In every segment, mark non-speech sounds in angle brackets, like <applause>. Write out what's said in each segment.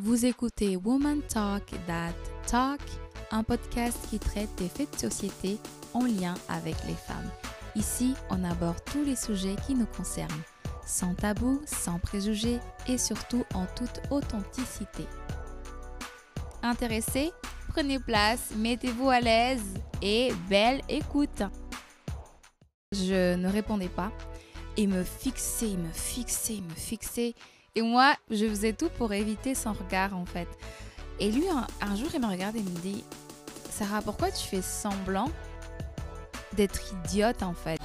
Vous écoutez Woman Talk That Talk, un podcast qui traite des faits de société en lien avec les femmes. Ici, on aborde tous les sujets qui nous concernent, sans tabou, sans préjugés et surtout en toute authenticité. Intéressé Prenez place, mettez-vous à l'aise et belle écoute. Je ne répondais pas et me fixait, me fixait, me fixait et moi, je faisais tout pour éviter son regard en fait. Et lui, un, jour, il me regarde et me dit Sarah, pourquoi tu fais semblant d'être idiote en fait?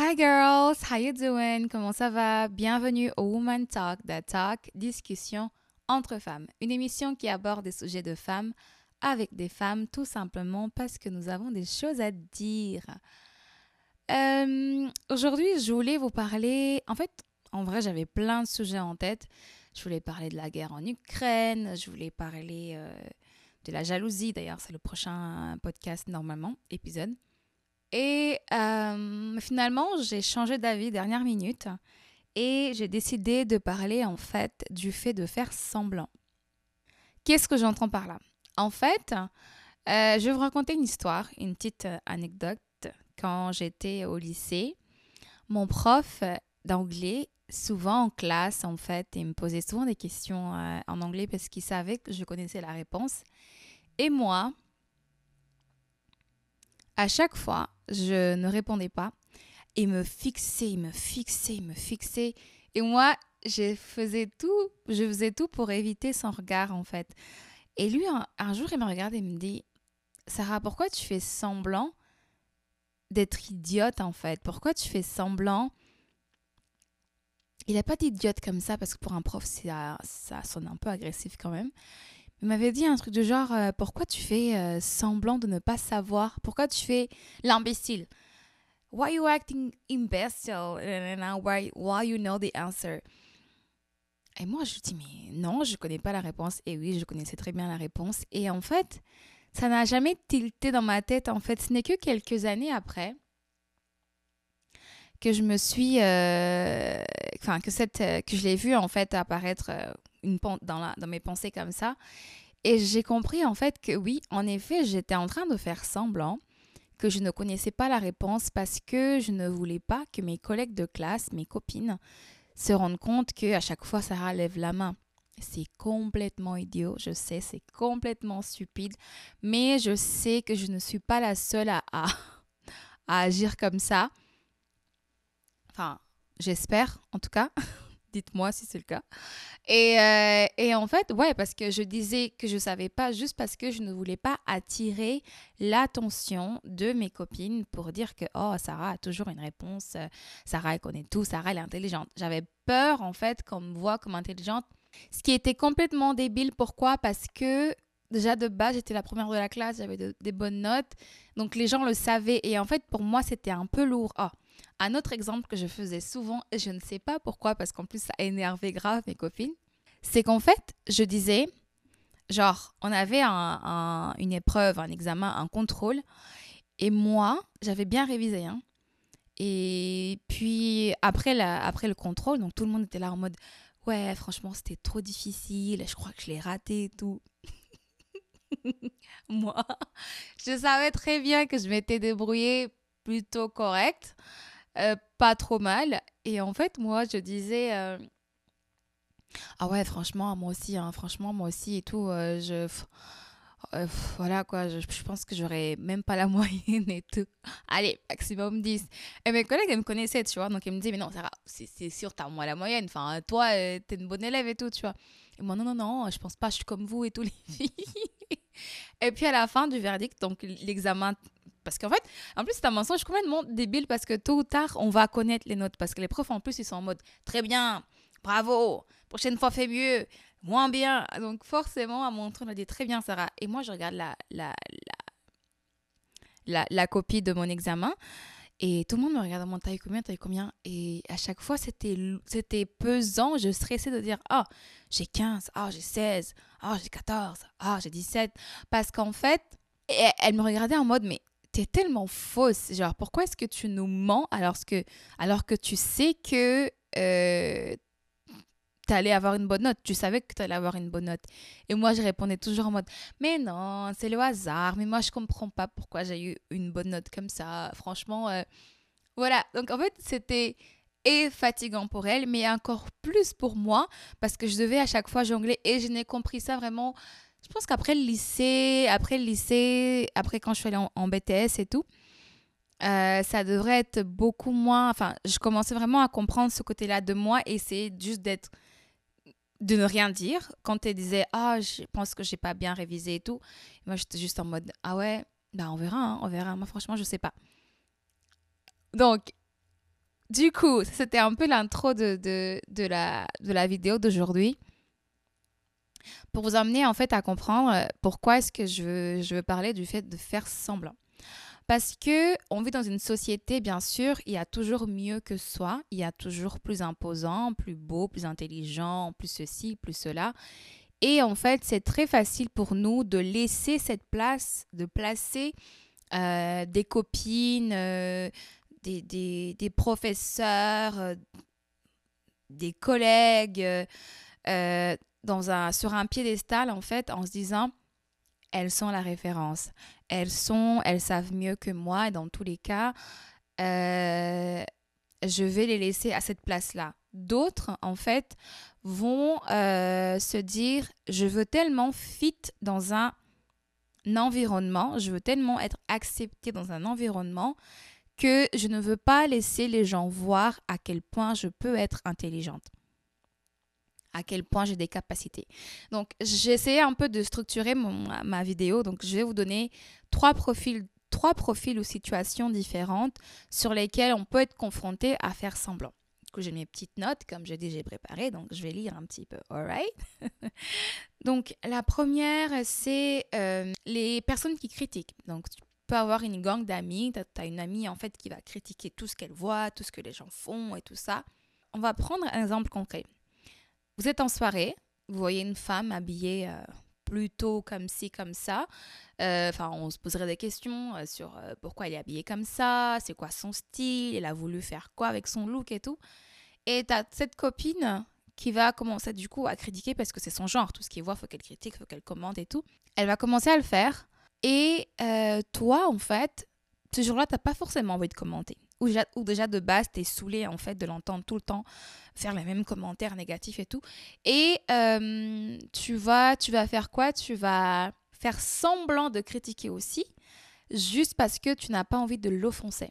Hi girls, how you doing? Comment ça va? Bienvenue au Woman Talk, The Talk, discussion entre femmes, une émission qui aborde des sujets de femmes avec des femmes tout simplement parce que nous avons des choses à dire. Euh, aujourd'hui, je voulais vous parler, en fait, en vrai, j'avais plein de sujets en tête. Je voulais parler de la guerre en Ukraine, je voulais parler euh, de la jalousie, d'ailleurs, c'est le prochain podcast normalement, épisode. Et euh, finalement, j'ai changé d'avis dernière minute et j'ai décidé de parler en fait du fait de faire semblant. Qu'est-ce que j'entends par là? En fait, euh, je vais vous raconter une histoire, une petite euh, anecdote. Quand j'étais au lycée, mon prof d'anglais, souvent en classe, en fait, il me posait souvent des questions euh, en anglais parce qu'il savait que je connaissais la réponse. Et moi, à chaque fois, je ne répondais pas. Il me fixait, il me fixait, il me fixait. Et moi, je faisais tout, je faisais tout pour éviter son regard, en fait. Et lui, un, jour, il me regarde et me dit Sarah, pourquoi tu fais semblant d'être idiote en fait? Pourquoi tu fais semblant? Il n'a pas dit idiote comme ça parce que pour un prof, ça, ça sonne un peu agressif quand même. Il m'avait dit un truc du genre euh, Pourquoi tu fais euh, semblant de ne pas savoir? Pourquoi tu fais l'imbécile? Why you acting imbecile why, why you know the answer? Et moi, je dis, mais non, je ne connais pas la réponse. Et oui, je connaissais très bien la réponse. Et en fait, ça n'a jamais tilté dans ma tête. En fait, ce n'est que quelques années après que je me suis, euh, que cette, que je l'ai vu en fait apparaître euh, une dans, la, dans mes pensées comme ça, et j'ai compris en fait que oui, en effet, j'étais en train de faire semblant que je ne connaissais pas la réponse parce que je ne voulais pas que mes collègues de classe, mes copines, se rendre compte que à chaque fois Sarah lève la main. C'est complètement idiot, je sais, c'est complètement stupide, mais je sais que je ne suis pas la seule à, à, agir comme ça. Enfin, j'espère en tout cas. <laughs> Dites-moi si c'est le cas. Et, euh, et, en fait, ouais, parce que je disais que je ne savais pas juste parce que je ne voulais pas attirer l'attention de mes copines pour dire que, oh, Sarah a toujours une réponse, Sarah, elle connaît tout, Sarah, elle est intelligente. J'avais peur, en fait, qu'on me voit comme intelligente. Ce qui était complètement débile. Pourquoi? Parce que déjà de base, j'étais la première de la classe, j'avais des bonnes notes. Donc les gens le savaient. Et en fait, pour moi, c'était un peu lourd. Oh, un autre exemple que je faisais souvent, et je ne sais pas pourquoi, parce qu'en plus ça a énervé grave mes copines, c'est qu'en fait, je disais, genre, on avait une épreuve, un examen, un contrôle, et moi, j'avais bien révisé. Hein, et puis après, après le contrôle, donc tout le monde était là en mode, ouais, franchement, c'était trop difficile, je crois que je l'ai raté et tout. <laughs> moi, je savais très bien que je m'étais débrouillée plutôt correct. Euh, pas trop mal. Et en fait, moi, je disais, euh, ah ouais, franchement, moi aussi, hein, franchement, moi aussi et tout, euh, je... voilà quoi, je, pense que j'aurais même pas la <laughs> moyenne et tout. Allez, maximum 10. Et mes collègues, elles me connaissaient, tu vois. Donc, elles me disaient, mais non, Sarah, c'est sûr, t'as moins la moyenne. Enfin, toi, t'es une bonne élève et tout, tu vois. Et moi, non, non, non, je pense pas, je suis comme vous et tous les <laughs> filles. et puis, à la fin du verdict, donc l'examen parce qu'en fait, en plus, c'est un mensonge complètement débile parce que tôt ou tard, on va connaître les notes. Parce que les profs, en plus, ils sont en mode très bien, bravo, prochaine fois, fais mieux, moins bien. Donc, forcément, à mon tour, on a dit très bien, Sarah. Et moi, je regarde la, la, la, la, copie de mon examen. Et tout le monde me regarde mon taille combien, taille combien? Et à chaque fois, c'était, pesant. Je stressais de dire, ah, oh, j'ai 15, ah, oh, j'ai 16, ah, oh, j'ai 14, ah, j'ai 17. Parce qu'en fait, elle me regardait en mode, mais t'es tellement fausse. Genre, pourquoi est-ce que tu nous mens alors que, alors que tu sais que euh, t'allais avoir une bonne note? Tu savais que t'allais avoir une bonne note. Et moi, je répondais toujours en mode, mais non, c'est le hasard. Mais moi, je comprends pas pourquoi j'ai eu une bonne note comme ça. Franchement, euh, voilà. Donc, en fait, c'était et fatigant pour elle, mais encore plus pour moi, parce que je devais à chaque fois jongler et je n'ai compris ça vraiment je pense qu'après le lycée, après le lycée, après quand je suis allée en, BTS et tout, euh, ça devrait être beaucoup moins. Enfin, je commençais vraiment à comprendre ce côté-là de moi et c'est juste d'être. de ne rien dire. Quand elle disait Ah, je pense que j'ai pas bien révisé et tout, moi j'étais juste en mode Ah ouais, bah on verra, hein, on verra. Moi franchement, je sais pas. Donc, du coup, c'était un peu l'intro de, de, de, la, de la vidéo d'aujourd'hui pour vous amener en fait à comprendre euh, pourquoi est-ce que je veux, parler du fait de faire semblant. Parce que on vit dans une société, bien sûr, il y a toujours mieux que soi, il y a toujours plus imposant, plus beau, plus intelligent, plus ceci, plus cela. Et en fait, c'est très facile pour nous de laisser cette place, de placer euh, des copines, euh, des, professeurs, des collègues, sur un piédestal, en fait, en se disant, elles sont la référence. Elles sont, elles savent mieux que moi. Et dans tous les cas, euh, je vais les laisser à cette place-là. D'autres, en fait, vont euh, se dire, je veux tellement fit dans un environnement, je veux tellement être acceptée dans un environnement que je ne veux pas laisser les gens voir à quel point je peux être intelligente à quel point j'ai des capacités. Donc, j'ai essayé un peu de structurer ma vidéo. Donc, je vais vous donner trois profils, trois profils ou situations différentes sur lesquelles on peut être confronté à faire semblant. Du coup, j'ai mes petites notes, comme j'ai dit, j'ai préparé, donc je vais lire un petit peu. Alright. <laughs> donc, la première, c'est euh, les personnes qui critiquent. Donc, tu peux avoir une gang d'amis. Tu as, une amie, en fait, qui va critiquer tout ce qu'elle voit, tout ce que les gens font et tout ça. On va prendre un exemple concret. Vous êtes en soirée, vous voyez une femme habillée euh, plutôt comme ci, comme ça. Euh, enfin, on se poserait des questions euh, sur pourquoi elle est habillée comme ça, c'est quoi son style, elle a voulu faire quoi avec son look et tout. Et tu as cette copine qui va commencer du coup à critiquer parce que c'est son genre. Tout ce qu'elle voit, faut qu'elle critique, faut qu'elle commente et tout. Elle va commencer à le faire. Et toi, en fait, ce jour-là, tu n'as pas forcément envie de commenter ou déjà, de base, tu es saoulé en fait de l'entendre tout le temps faire les mêmes commentaires négatifs et tout. Et euh, tu, vas, tu vas faire quoi? Tu vas faire semblant de critiquer aussi, juste parce que tu n'as pas envie de l'offenser.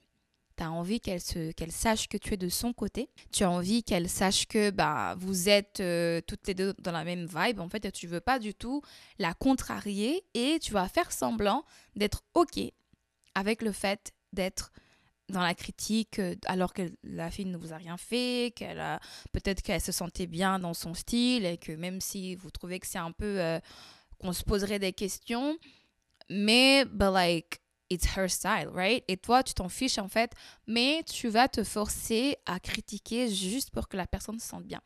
Tu as envie qu'elle qu'elle sache que tu es de son côté. Tu as envie qu'elle sache que bah, vous êtes euh, toutes les deux dans la même vibe. En fait, tu veux pas du tout la contrarier et tu vas faire semblant d'être OK avec le fait d'être dans la critique euh, alors que la fille ne vous a rien fait, qu'elle a peut-être qu'elle se sentait bien dans son style et que même si vous trouvez que c'est un peu euh, qu'on se poserait des questions, mais but like it's her style, right? Et toi tu t'en fiches en fait, mais tu vas te forcer à critiquer juste pour que la personne se sente bien.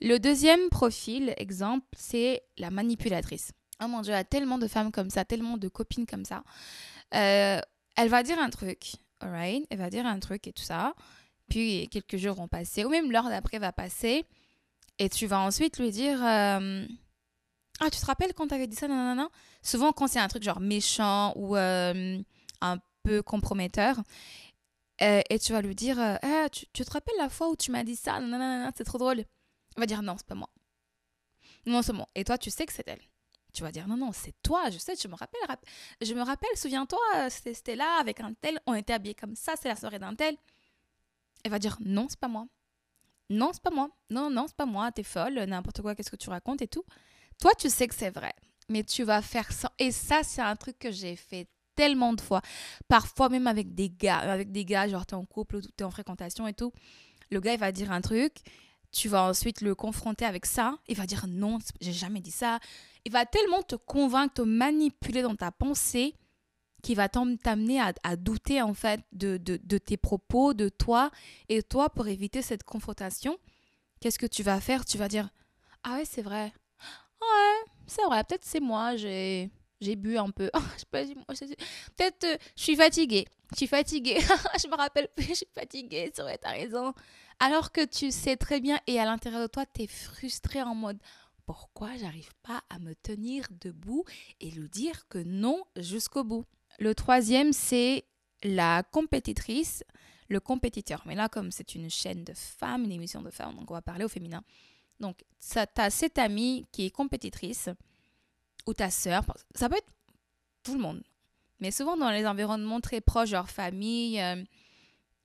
Le deuxième profil, exemple, c'est la manipulatrice. Oh mon dieu, il y a tellement de femmes comme ça, tellement de copines comme ça. Euh, elle va dire un truc, alright, elle va dire un truc et tout ça. Puis quelques jours vont passer, ou même l'heure d'après va passer. Et tu vas ensuite lui dire euh, Ah, tu te rappelles quand t'avais dit ça non. Souvent, quand c'est un truc genre méchant ou euh, un peu comprometteur, euh, et tu vas lui dire ah, tu, te rappelles la fois où tu m'as dit ça Non, non, non, non c'est trop drôle? Elle va dire Non, c'est pas moi. Non, c'est moi. Et toi, tu sais que c'est elle. Tu vas dire non, non, c'est toi, je sais, je me rappelle. Je me rappelle, souviens-toi, c'était là avec un tel, on était habillés comme ça, c'est la soirée d'un tel. Elle va dire non, c'est pas moi. Non, c'est pas moi. Non, non, c'est pas moi, t'es folle, n'importe quoi, qu'est-ce que tu racontes et tout. Toi, tu sais que c'est vrai, mais tu vas faire ça. Et ça, c'est un truc que j'ai fait tellement de fois. Parfois même avec des gars, avec des gars, genre t'es en couple ou t'es en fréquentation et tout. Le gars, il va dire un truc tu vas ensuite le confronter avec ça. Il va dire non, j'ai jamais dit ça. Il va tellement te convaincre, te manipuler dans ta pensée qu'il va t'amener à, douter en fait de, tes propos, de toi. Et toi, pour éviter cette confrontation, qu'est-ce que tu vas faire? Tu vas dire ah ouais c'est vrai, ouais c'est vrai, peut-être c'est moi, j'ai bu un peu. <laughs> Peut-être euh, je suis fatiguée. Je suis fatiguée. <laughs> je me rappelle plus, je suis fatiguée. C'est vrai, raison. Alors que tu sais très bien et à l'intérieur de toi, tu es frustré en mode pourquoi j'arrive pas à me tenir debout et lui dire que non jusqu'au bout. Le troisième, c'est la compétitrice, le compétiteur. Mais là, comme c'est une chaîne de femmes, une émission de femmes, donc on va parler au féminin. Donc, tu as cette amie qui est compétitrice, ou ta sœur, ça peut être tout le monde. Mais souvent dans les environnements très proches, genre famille, euh,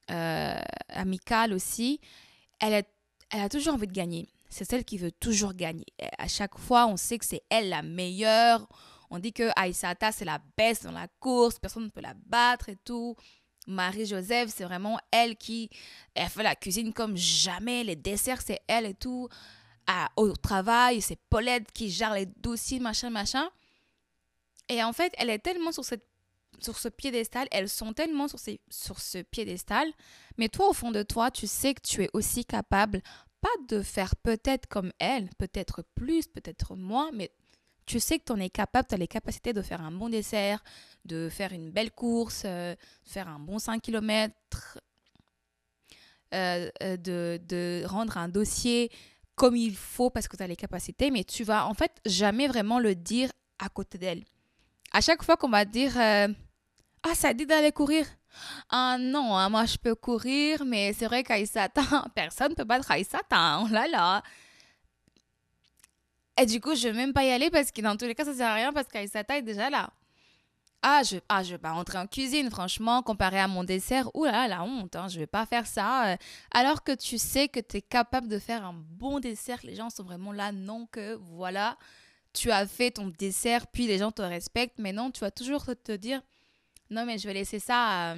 euh, amicale aussi, elle elle a toujours envie de gagner. C'est celle qui veut toujours gagner. à chaque fois, on sait que c'est elle la meilleure. On dit que Aïsata, c'est la best dans la course, personne ne peut la battre et tout. Marie-Joseph, c'est vraiment elle qui elle fait la cuisine comme jamais. Les desserts, c'est elle et tout. À, au travail, c'est Paulette qui gère les dossiers, machin, machin. Et en fait, elle est tellement sur, cette, sur ce piédestal, elles sont tellement sur, ces, sur ce piédestal. Mais toi, au fond de toi, tu sais que tu es aussi capable, pas de faire peut-être comme elle, peut-être plus, peut-être moins, mais tu sais que tu en es capable, tu as les capacités de faire un bon dessert, de faire une belle course, euh, faire un bon 5 km, euh, euh, de, de, rendre un dossier comme il faut parce que tu as les capacités, mais tu vas en fait jamais vraiment le dire à côté d'elle. À chaque fois qu'on va dire Ah, ça dit d'aller courir ah non, hein, moi je peux courir, mais c'est vrai qu'Aïsata, <laughs> personne ne peut battre Aïsata. Hein, oh là là. Et du coup, je vais même pas y aller parce que dans tous les cas, ça sert à rien parce qu'Aïsata est déjà là. Ah, je ah, je vais pas rentrer en cuisine, franchement, comparé à mon dessert. Ouh là, la honte, hein, je vais pas faire ça. Euh. Alors que tu sais que tu es capable de faire un bon dessert, les gens sont vraiment là, non que voilà, tu as fait ton dessert, puis les gens te respectent. Mais non, tu vas toujours te dire, non, mais je vais laisser ça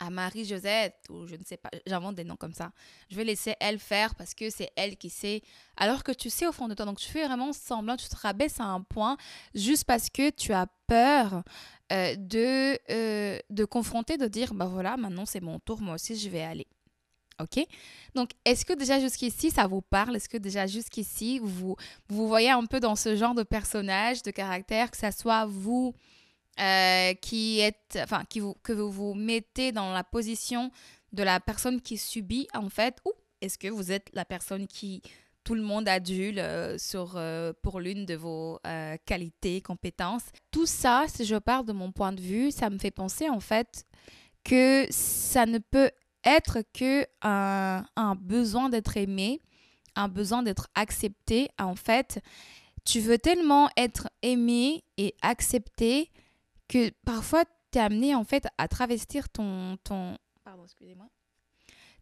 à, Marie-Josette, ou je ne sais pas, j'invente des noms comme ça. Je vais laisser elle faire parce que c'est elle qui sait. Alors que tu sais au fond de toi, donc tu fais vraiment semblant, tu te rabaisses à un point juste parce que tu as peur euh, de, euh, de confronter, de dire, bah voilà, maintenant c'est mon tour, moi aussi je vais aller. OK? Donc, est-ce que déjà jusqu'ici, ça vous parle? Est-ce que déjà jusqu'ici, vous vous voyez un peu dans ce genre de personnage, de caractère, que ça soit vous euh, qui est, enfin, qui vous, que vous vous mettez dans la position de la personne qui subit, en fait, ou est-ce que vous êtes la personne qui tout le monde adule euh, sur, euh, pour l'une de vos qualités, compétences? Tout ça, si je parle de mon point de vue, ça me fait penser en fait que ça ne peut être que un, un besoin d'être aimé, un besoin d'être accepté. En fait, tu veux tellement être aimé et accepté que parfois tu es amené en fait à travestir ton ton pardon, excusez-moi.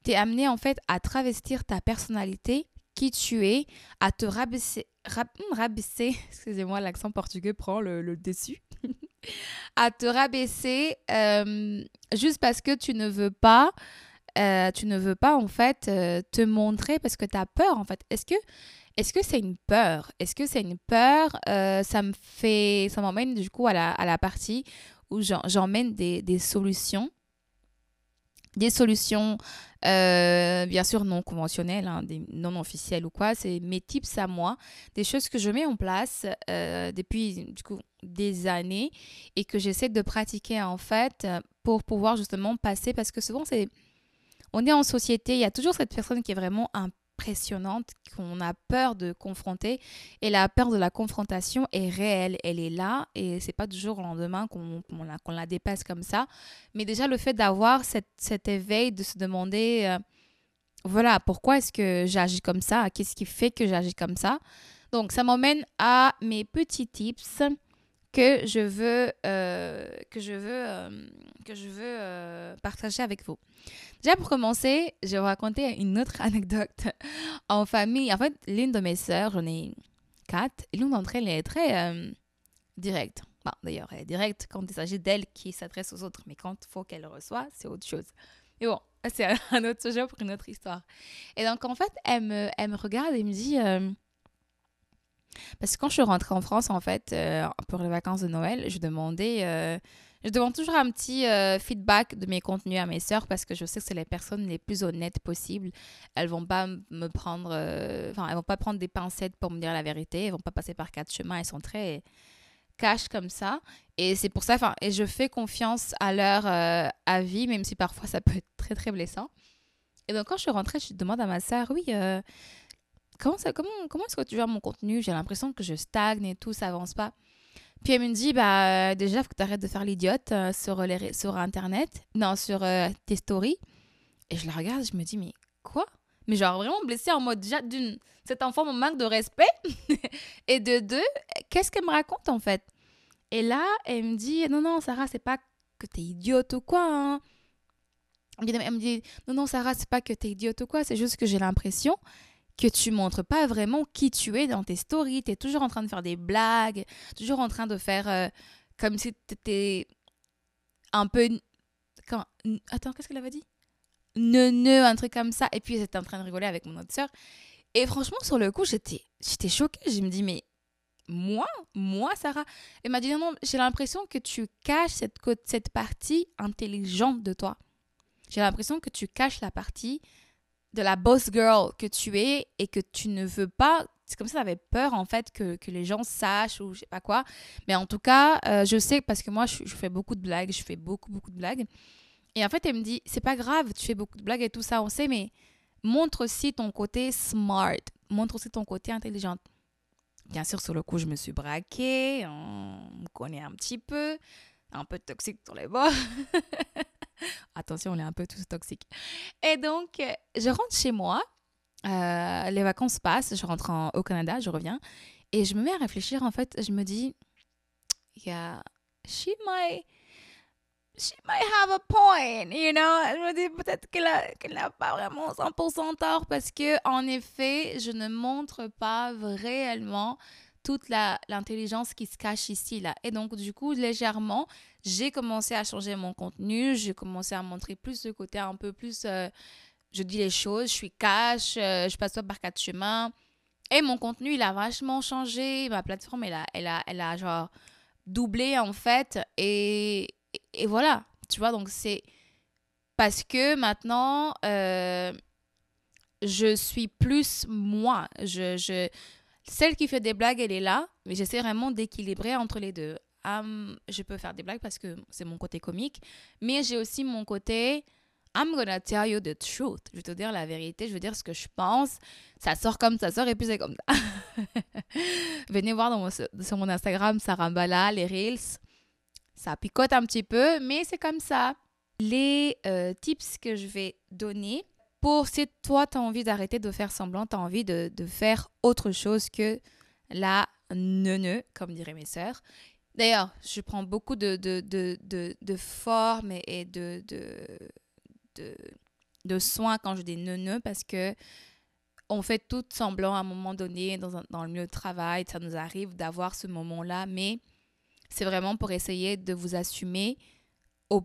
Tu es amené en fait à travestir ta personnalité, qui tu es, à te rabaisser hmm, rabaisser, <laughs> excusez-moi, l'accent portugais prend le, dessus. <laughs> à te rabaisser euh, juste parce que tu ne veux pas euh, tu ne veux pas en fait euh, te montrer parce que tu as peur en fait. Est-ce que est-ce que c'est une peur? Est-ce que c'est une peur? Euh, Ça me fait, ça m'emmène du coup à la, à la partie où j'emmène des, des, solutions, des solutions euh, bien sûr non conventionnelles, hein, non officielles ou quoi. C'est mes tips à moi, des choses que je mets en place euh, depuis du coup des années et que j'essaie de pratiquer en fait pour pouvoir justement passer parce que souvent c'est on est en société, il y a toujours cette personne qui est vraiment un qu'on a peur de confronter. Et la peur de la confrontation est réelle, elle est là et c'est pas du jour au lendemain qu'on la, la, dépasse comme ça. Mais déjà le fait d'avoir cet éveil, de se demander, euh, voilà, pourquoi est-ce que j'agis comme ça? Qu'est-ce qui fait que j'agis comme ça? Donc ça m'emmène à mes petits tips que je veux, euh, que je veux, euh, que je veux euh, partager avec vous. Déjà pour commencer, je vais vous raconter une autre <laughs> anecdote en famille. En fait, l'une de mes sœurs, j'en ai quatre, l'une d'entre elles est très directe. Bon, d'ailleurs, elle est directe quand il s'agit d'elle qui s'adresse aux autres, mais quand il faut qu'elle reçoive, c'est autre chose. Mais bon, <laughs> c'est un autre sujet pour une autre histoire. Et donc, en fait, elle me regarde et me dit parce que quand je suis rentrée en France, en fait, euh, pour les vacances de Noël, je demandais. Euh, je demande toujours un petit euh, feedback de mes contenus à mes sœurs parce que je sais que c'est les personnes les plus honnêtes possibles. Elles vont pas me prendre, enfin, elles vont pas prendre des pincettes pour me dire la vérité. Elles vont pas passer par quatre chemins. Elles sont très, cache comme ça. Et c'est pour ça, enfin, et je fais confiance à leur avis, même si parfois ça peut être très, très blessant. Et donc, quand je suis rentrée, je demande à ma sœur, oui, comment, ça, comment, comment est-ce que tu vois mon contenu? J'ai l'impression que je stagne et tout, ça avance pas. Puis elle me dit, bah, déjà, il faut que tu arrêtes de faire l'idiote euh, sur, les, sur Internet, non, sur tes stories. Et je la regarde, je me dis, mais quoi? Mais genre vraiment blessée en mode, déjà, d'une, cet enfant me manque de respect. <laughs> et de deux, qu'est-ce qu'elle me raconte en fait? Et là, elle me dit, non, non, Sarah, c'est pas que t'es idiote ou quoi. Hein. Elle me dit, non, non, Sarah, c'est pas que t'es idiote ou quoi, c'est juste que j'ai l'impression que tu montres pas vraiment qui tu es dans tes stories. Tu es toujours en train de faire des blagues, toujours en train de faire euh, comme si tu étais un peu. Attends, qu'est-ce qu'elle avait dit? Neuneu, un truc comme ça. Et puis, j'étais en train de rigoler avec mon autre sœur. Et franchement, sur le coup, j'étais, j'étais choquée. Je me dis, mais moi, moi, Sarah Elle m'a dit, non, non, j'ai l'impression que tu caches cette, cette partie intelligente de toi. J'ai l'impression que tu caches la partie de la boss girl que tu es et que tu ne veux pas. C'est comme ça, tu avais peur en fait que, les gens sachent ou je sais pas quoi. Mais en tout cas, euh, je sais parce que moi, je, je, fais beaucoup de blagues, je fais beaucoup, beaucoup de blagues. Et en fait, elle me dit, c'est pas grave, tu fais beaucoup de blagues et tout ça, on sait, mais montre aussi ton côté smart, montre aussi ton côté intelligent. Bien sûr, sur le coup, je me suis braquée, on me connaît un petit peu, un peu toxique sur les bords. <laughs> <laughs> Attention, on est un peu tous toxiques. Et donc, je rentre chez moi, euh, les vacances passent, je rentre au Canada, je reviens, et je me mets à réfléchir, en fait, je me dis, yeah, she might she might have a point, you know? Je me dis peut-être qu'elle n'a pas vraiment 100% tort parce que, en effet, je ne montre pas réellement toute l'intelligence qui se cache ici, là. Et donc, du coup, légèrement, j'ai commencé à changer mon contenu, j'ai commencé à montrer plus ce côté un peu plus, euh, je dis les choses, je suis cash, euh, je passe pas par quatre chemins. Et mon contenu, il a vachement changé. Ma plateforme, elle a, elle a, elle a genre doublé, en fait. Et, et, voilà, tu vois, donc c'est parce que maintenant, euh, je suis plus moi. Je, je, celle qui fait des blagues, elle est là, mais j'essaie vraiment d'équilibrer entre les deux. Je peux faire des blagues parce que c'est mon côté comique, mais j'ai aussi mon côté I'm gonna tell you the truth. Je vais te dire la vérité, je veux dire ce que je pense. Ça sort comme ça sort et puis c'est comme ça. <laughs> Venez voir dans sur mon Instagram, Sarah Mbala, les Reels. Ça picote un petit peu, mais c'est comme ça. Les euh, tips que je vais donner pour si toi, tu as envie d'arrêter de faire semblant, tu as envie de, faire autre chose que la neuneu, comme diraient mes sœurs. D'ailleurs, je prends beaucoup de, de, de, de et de, de, de, soins quand je dis neuneu parce que on fait tout semblant à un moment donné dans, dans le milieu de travail. Ça nous arrive d'avoir ce moment-là, mais c'est vraiment pour essayer de vous assumer au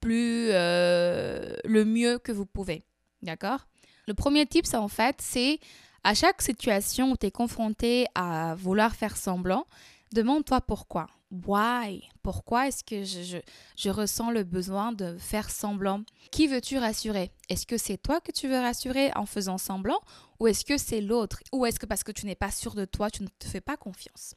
plus euh, le mieux que vous pouvez. D'accord? Le premier tip, en fait, c'est à chaque situation où tu es confronté à vouloir faire semblant, demande-toi pourquoi. Why? Pourquoi est-ce que je, je, je, ressens le besoin de faire semblant? Qui veux-tu rassurer? Est-ce que c'est toi que tu veux rassurer en faisant semblant? Ou est-ce que c'est l'autre? Ou est-ce que parce que tu n'es pas sûr de toi, tu ne te fais pas confiance?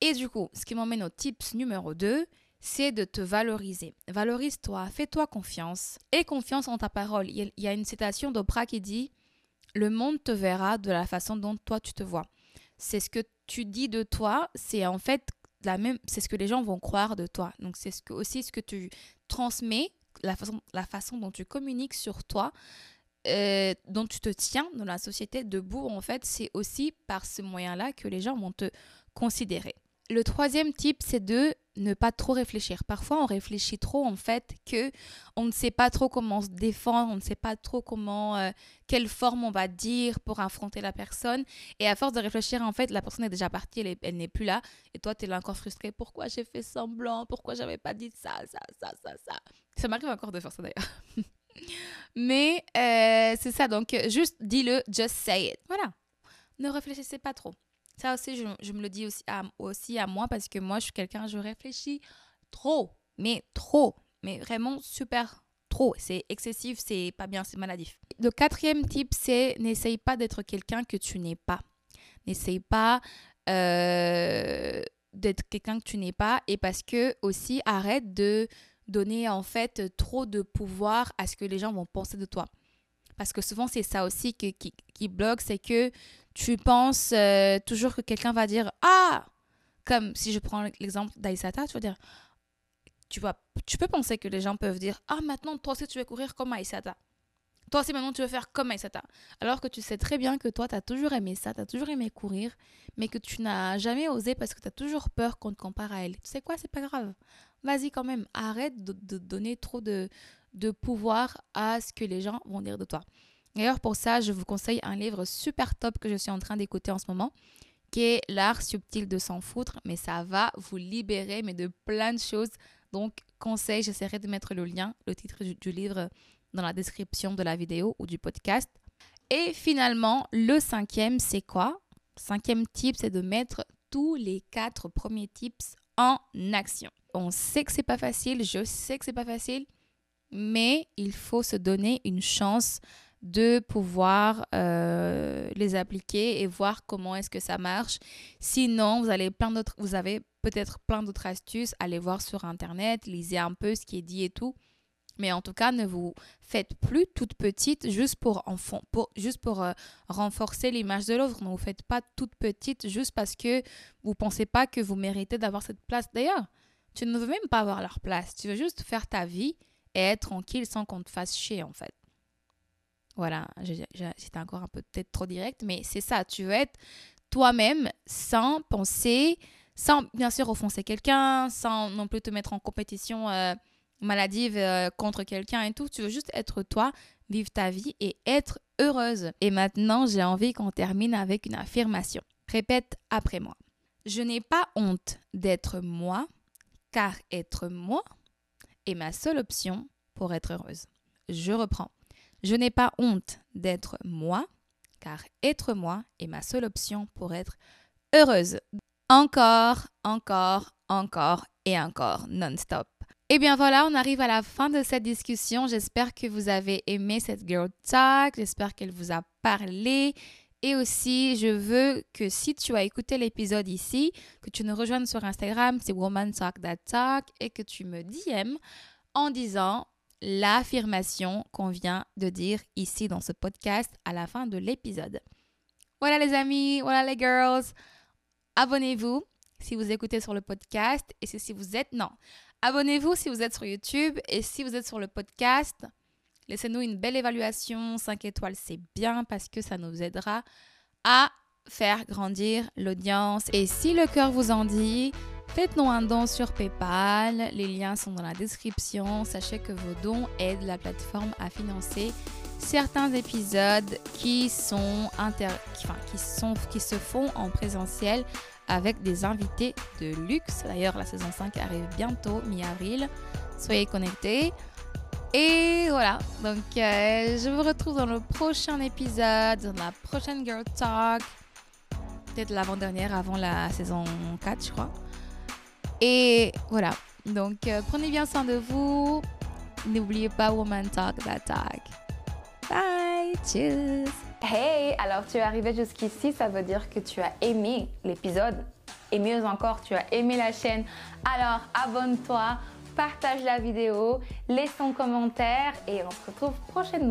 Et du coup, ce qui m'emmène au tips numéro 2, c'est de te valoriser. Valorise-toi, fais-toi confiance et confiance en ta parole. Il y a une citation d'Oprah qui dit Le monde te verra de la façon dont toi tu te vois. C'est ce que tu dis de toi, c'est en fait la même, c'est ce que les gens vont croire de toi. Donc c'est ce que, aussi ce que tu transmets, la façon, la façon dont tu communiques sur toi, euh, dont tu te tiens dans la société debout, en fait, c'est aussi par ce moyen-là que les gens vont te considérer. Le troisième type, c'est de ne pas trop réfléchir. Parfois, on réfléchit trop en fait que on ne sait pas trop comment se défendre, on ne sait pas trop comment euh, quelle forme on va dire pour affronter la personne. Et à force de réfléchir, en fait, la personne est déjà partie, elle, n'est plus là. Et toi, tu es là encore frustré. Pourquoi j'ai fait semblant? Pourquoi j'avais pas dit ça, ça, ça, ça, ça? Ça m'arrive encore de faire ça d'ailleurs. <laughs> Mais euh, c'est ça. Donc, juste dis-le, just say it. Voilà. Ne réfléchissez pas trop. Ça aussi, je, me le dis aussi à, aussi à moi parce que moi, je suis quelqu'un, je réfléchis trop, mais trop, mais vraiment super trop. C'est excessif, c'est pas bien, c'est maladif. Le quatrième type, c'est n'essaye pas d'être quelqu'un que tu n'es pas. N'essaye pas euh, d'être quelqu'un que tu n'es pas et parce que aussi arrête de donner en fait trop de pouvoir à ce que les gens vont penser de toi. Parce que souvent c'est ça aussi qui, qui, bloque, c'est que tu penses euh, toujours que quelqu'un va dire Ah Comme si je prends l'exemple d'Aïsata, tu vas dire tu, tu peux penser que les gens peuvent dire Ah maintenant toi aussi tu veux courir comme Aïsata. Toi aussi, maintenant, tu veux faire comme Aïsata. Alors que tu sais très bien que toi, tu as toujours aimé ça, tu as toujours aimé courir, mais que tu n'as jamais osé parce que tu as toujours peur qu'on te compare à elle. Tu sais quoi, c'est pas grave. Vas-y quand même, arrête de, donner trop de, de pouvoir à ce que les gens vont dire de toi. D'ailleurs, pour ça, je vous conseille un livre super top que je suis en train d'écouter en ce moment, qui est L'art subtil de s'en foutre, mais ça va vous libérer mais de plein de choses. Donc, conseil, j'essaierai de mettre le lien, le titre du livre dans la description de la vidéo ou du podcast. Et finalement, le cinquième, c'est quoi? Cinquième tip, c'est de mettre tous les quatre premiers tips en action. On sait que c'est pas facile, je sais que c'est pas facile, mais il faut se donner une chance de pouvoir euh, les appliquer et voir comment est-ce que ça marche. Sinon, vous, allez plein d'autres, vous avez peut-être plein d'autres astuces. Allez voir sur Internet, lisez un peu ce qui est dit et tout. Mais en tout cas, ne vous faites plus toute petite juste pour, enfant, pour, juste pour euh, renforcer l'image de l'autre. Ne vous faites pas toute petite juste parce que vous ne pensez pas que vous méritez d'avoir cette place. D'ailleurs, tu ne veux même pas avoir leur place. Tu veux juste faire ta vie et être tranquille sans qu'on te fasse chier, en fait. Voilà, c'était encore un peu peut-être trop direct, mais c'est ça. Tu veux être toi-même sans penser, sans bien sûr offenser quelqu'un, sans non plus te mettre en compétition. Euh, maladive euh, contre quelqu'un et tout. Tu veux juste être toi, vivre ta vie et être heureuse. Et maintenant, j'ai envie qu'on termine avec une affirmation. Répète après moi. Je n'ai pas honte d'être moi, car être moi est ma seule option pour être heureuse. Je reprends. Je n'ai pas honte d'être moi, car être moi est ma seule option pour être heureuse. Encore, encore, encore et encore, non-stop. Et eh bien voilà, on arrive à la fin de cette discussion. J'espère que vous avez aimé cette Girl Talk. J'espère qu'elle vous a parlé. Et aussi, je veux que si tu as écouté l'épisode ici, que tu nous rejoignes sur Instagram, c'est Woman Talk That Talk, et que tu me DM en disant l'affirmation qu'on vient de dire ici dans ce podcast à la fin de l'épisode. Voilà les amis, voilà les girls. Abonnez-vous si vous écoutez sur le podcast et si vous êtes... Non, Abonnez-vous si vous êtes sur YouTube et si vous êtes sur le podcast, laissez-nous une belle évaluation. 5 étoiles, c'est bien parce que ça nous aidera à faire grandir l'audience. Et si le cœur vous en dit, faites-nous un don sur PayPal. Les liens sont dans la description. Sachez que vos dons aident la plateforme à financer certains épisodes qui sont, inter... qui, sont... qui se font en présentiel avec des invités de luxe. D'ailleurs, la saison 5 arrive bientôt, mi-avril. Soyez connectés. Et voilà, donc euh, je vous retrouve dans le prochain épisode, dans la prochaine Girl Talk. Peut-être l'avant-dernière, avant la saison 4, je crois. Et voilà, donc euh, prenez bien soin de vous. N'oubliez pas Woman Talk, That Talk. Bye, cheers. Hey, alors tu es arrivé jusqu'ici, ça veut dire que tu as aimé l'épisode. Et mieux encore, tu as aimé la chaîne. Alors abonne-toi, partage la vidéo, laisse ton commentaire et on se retrouve prochainement.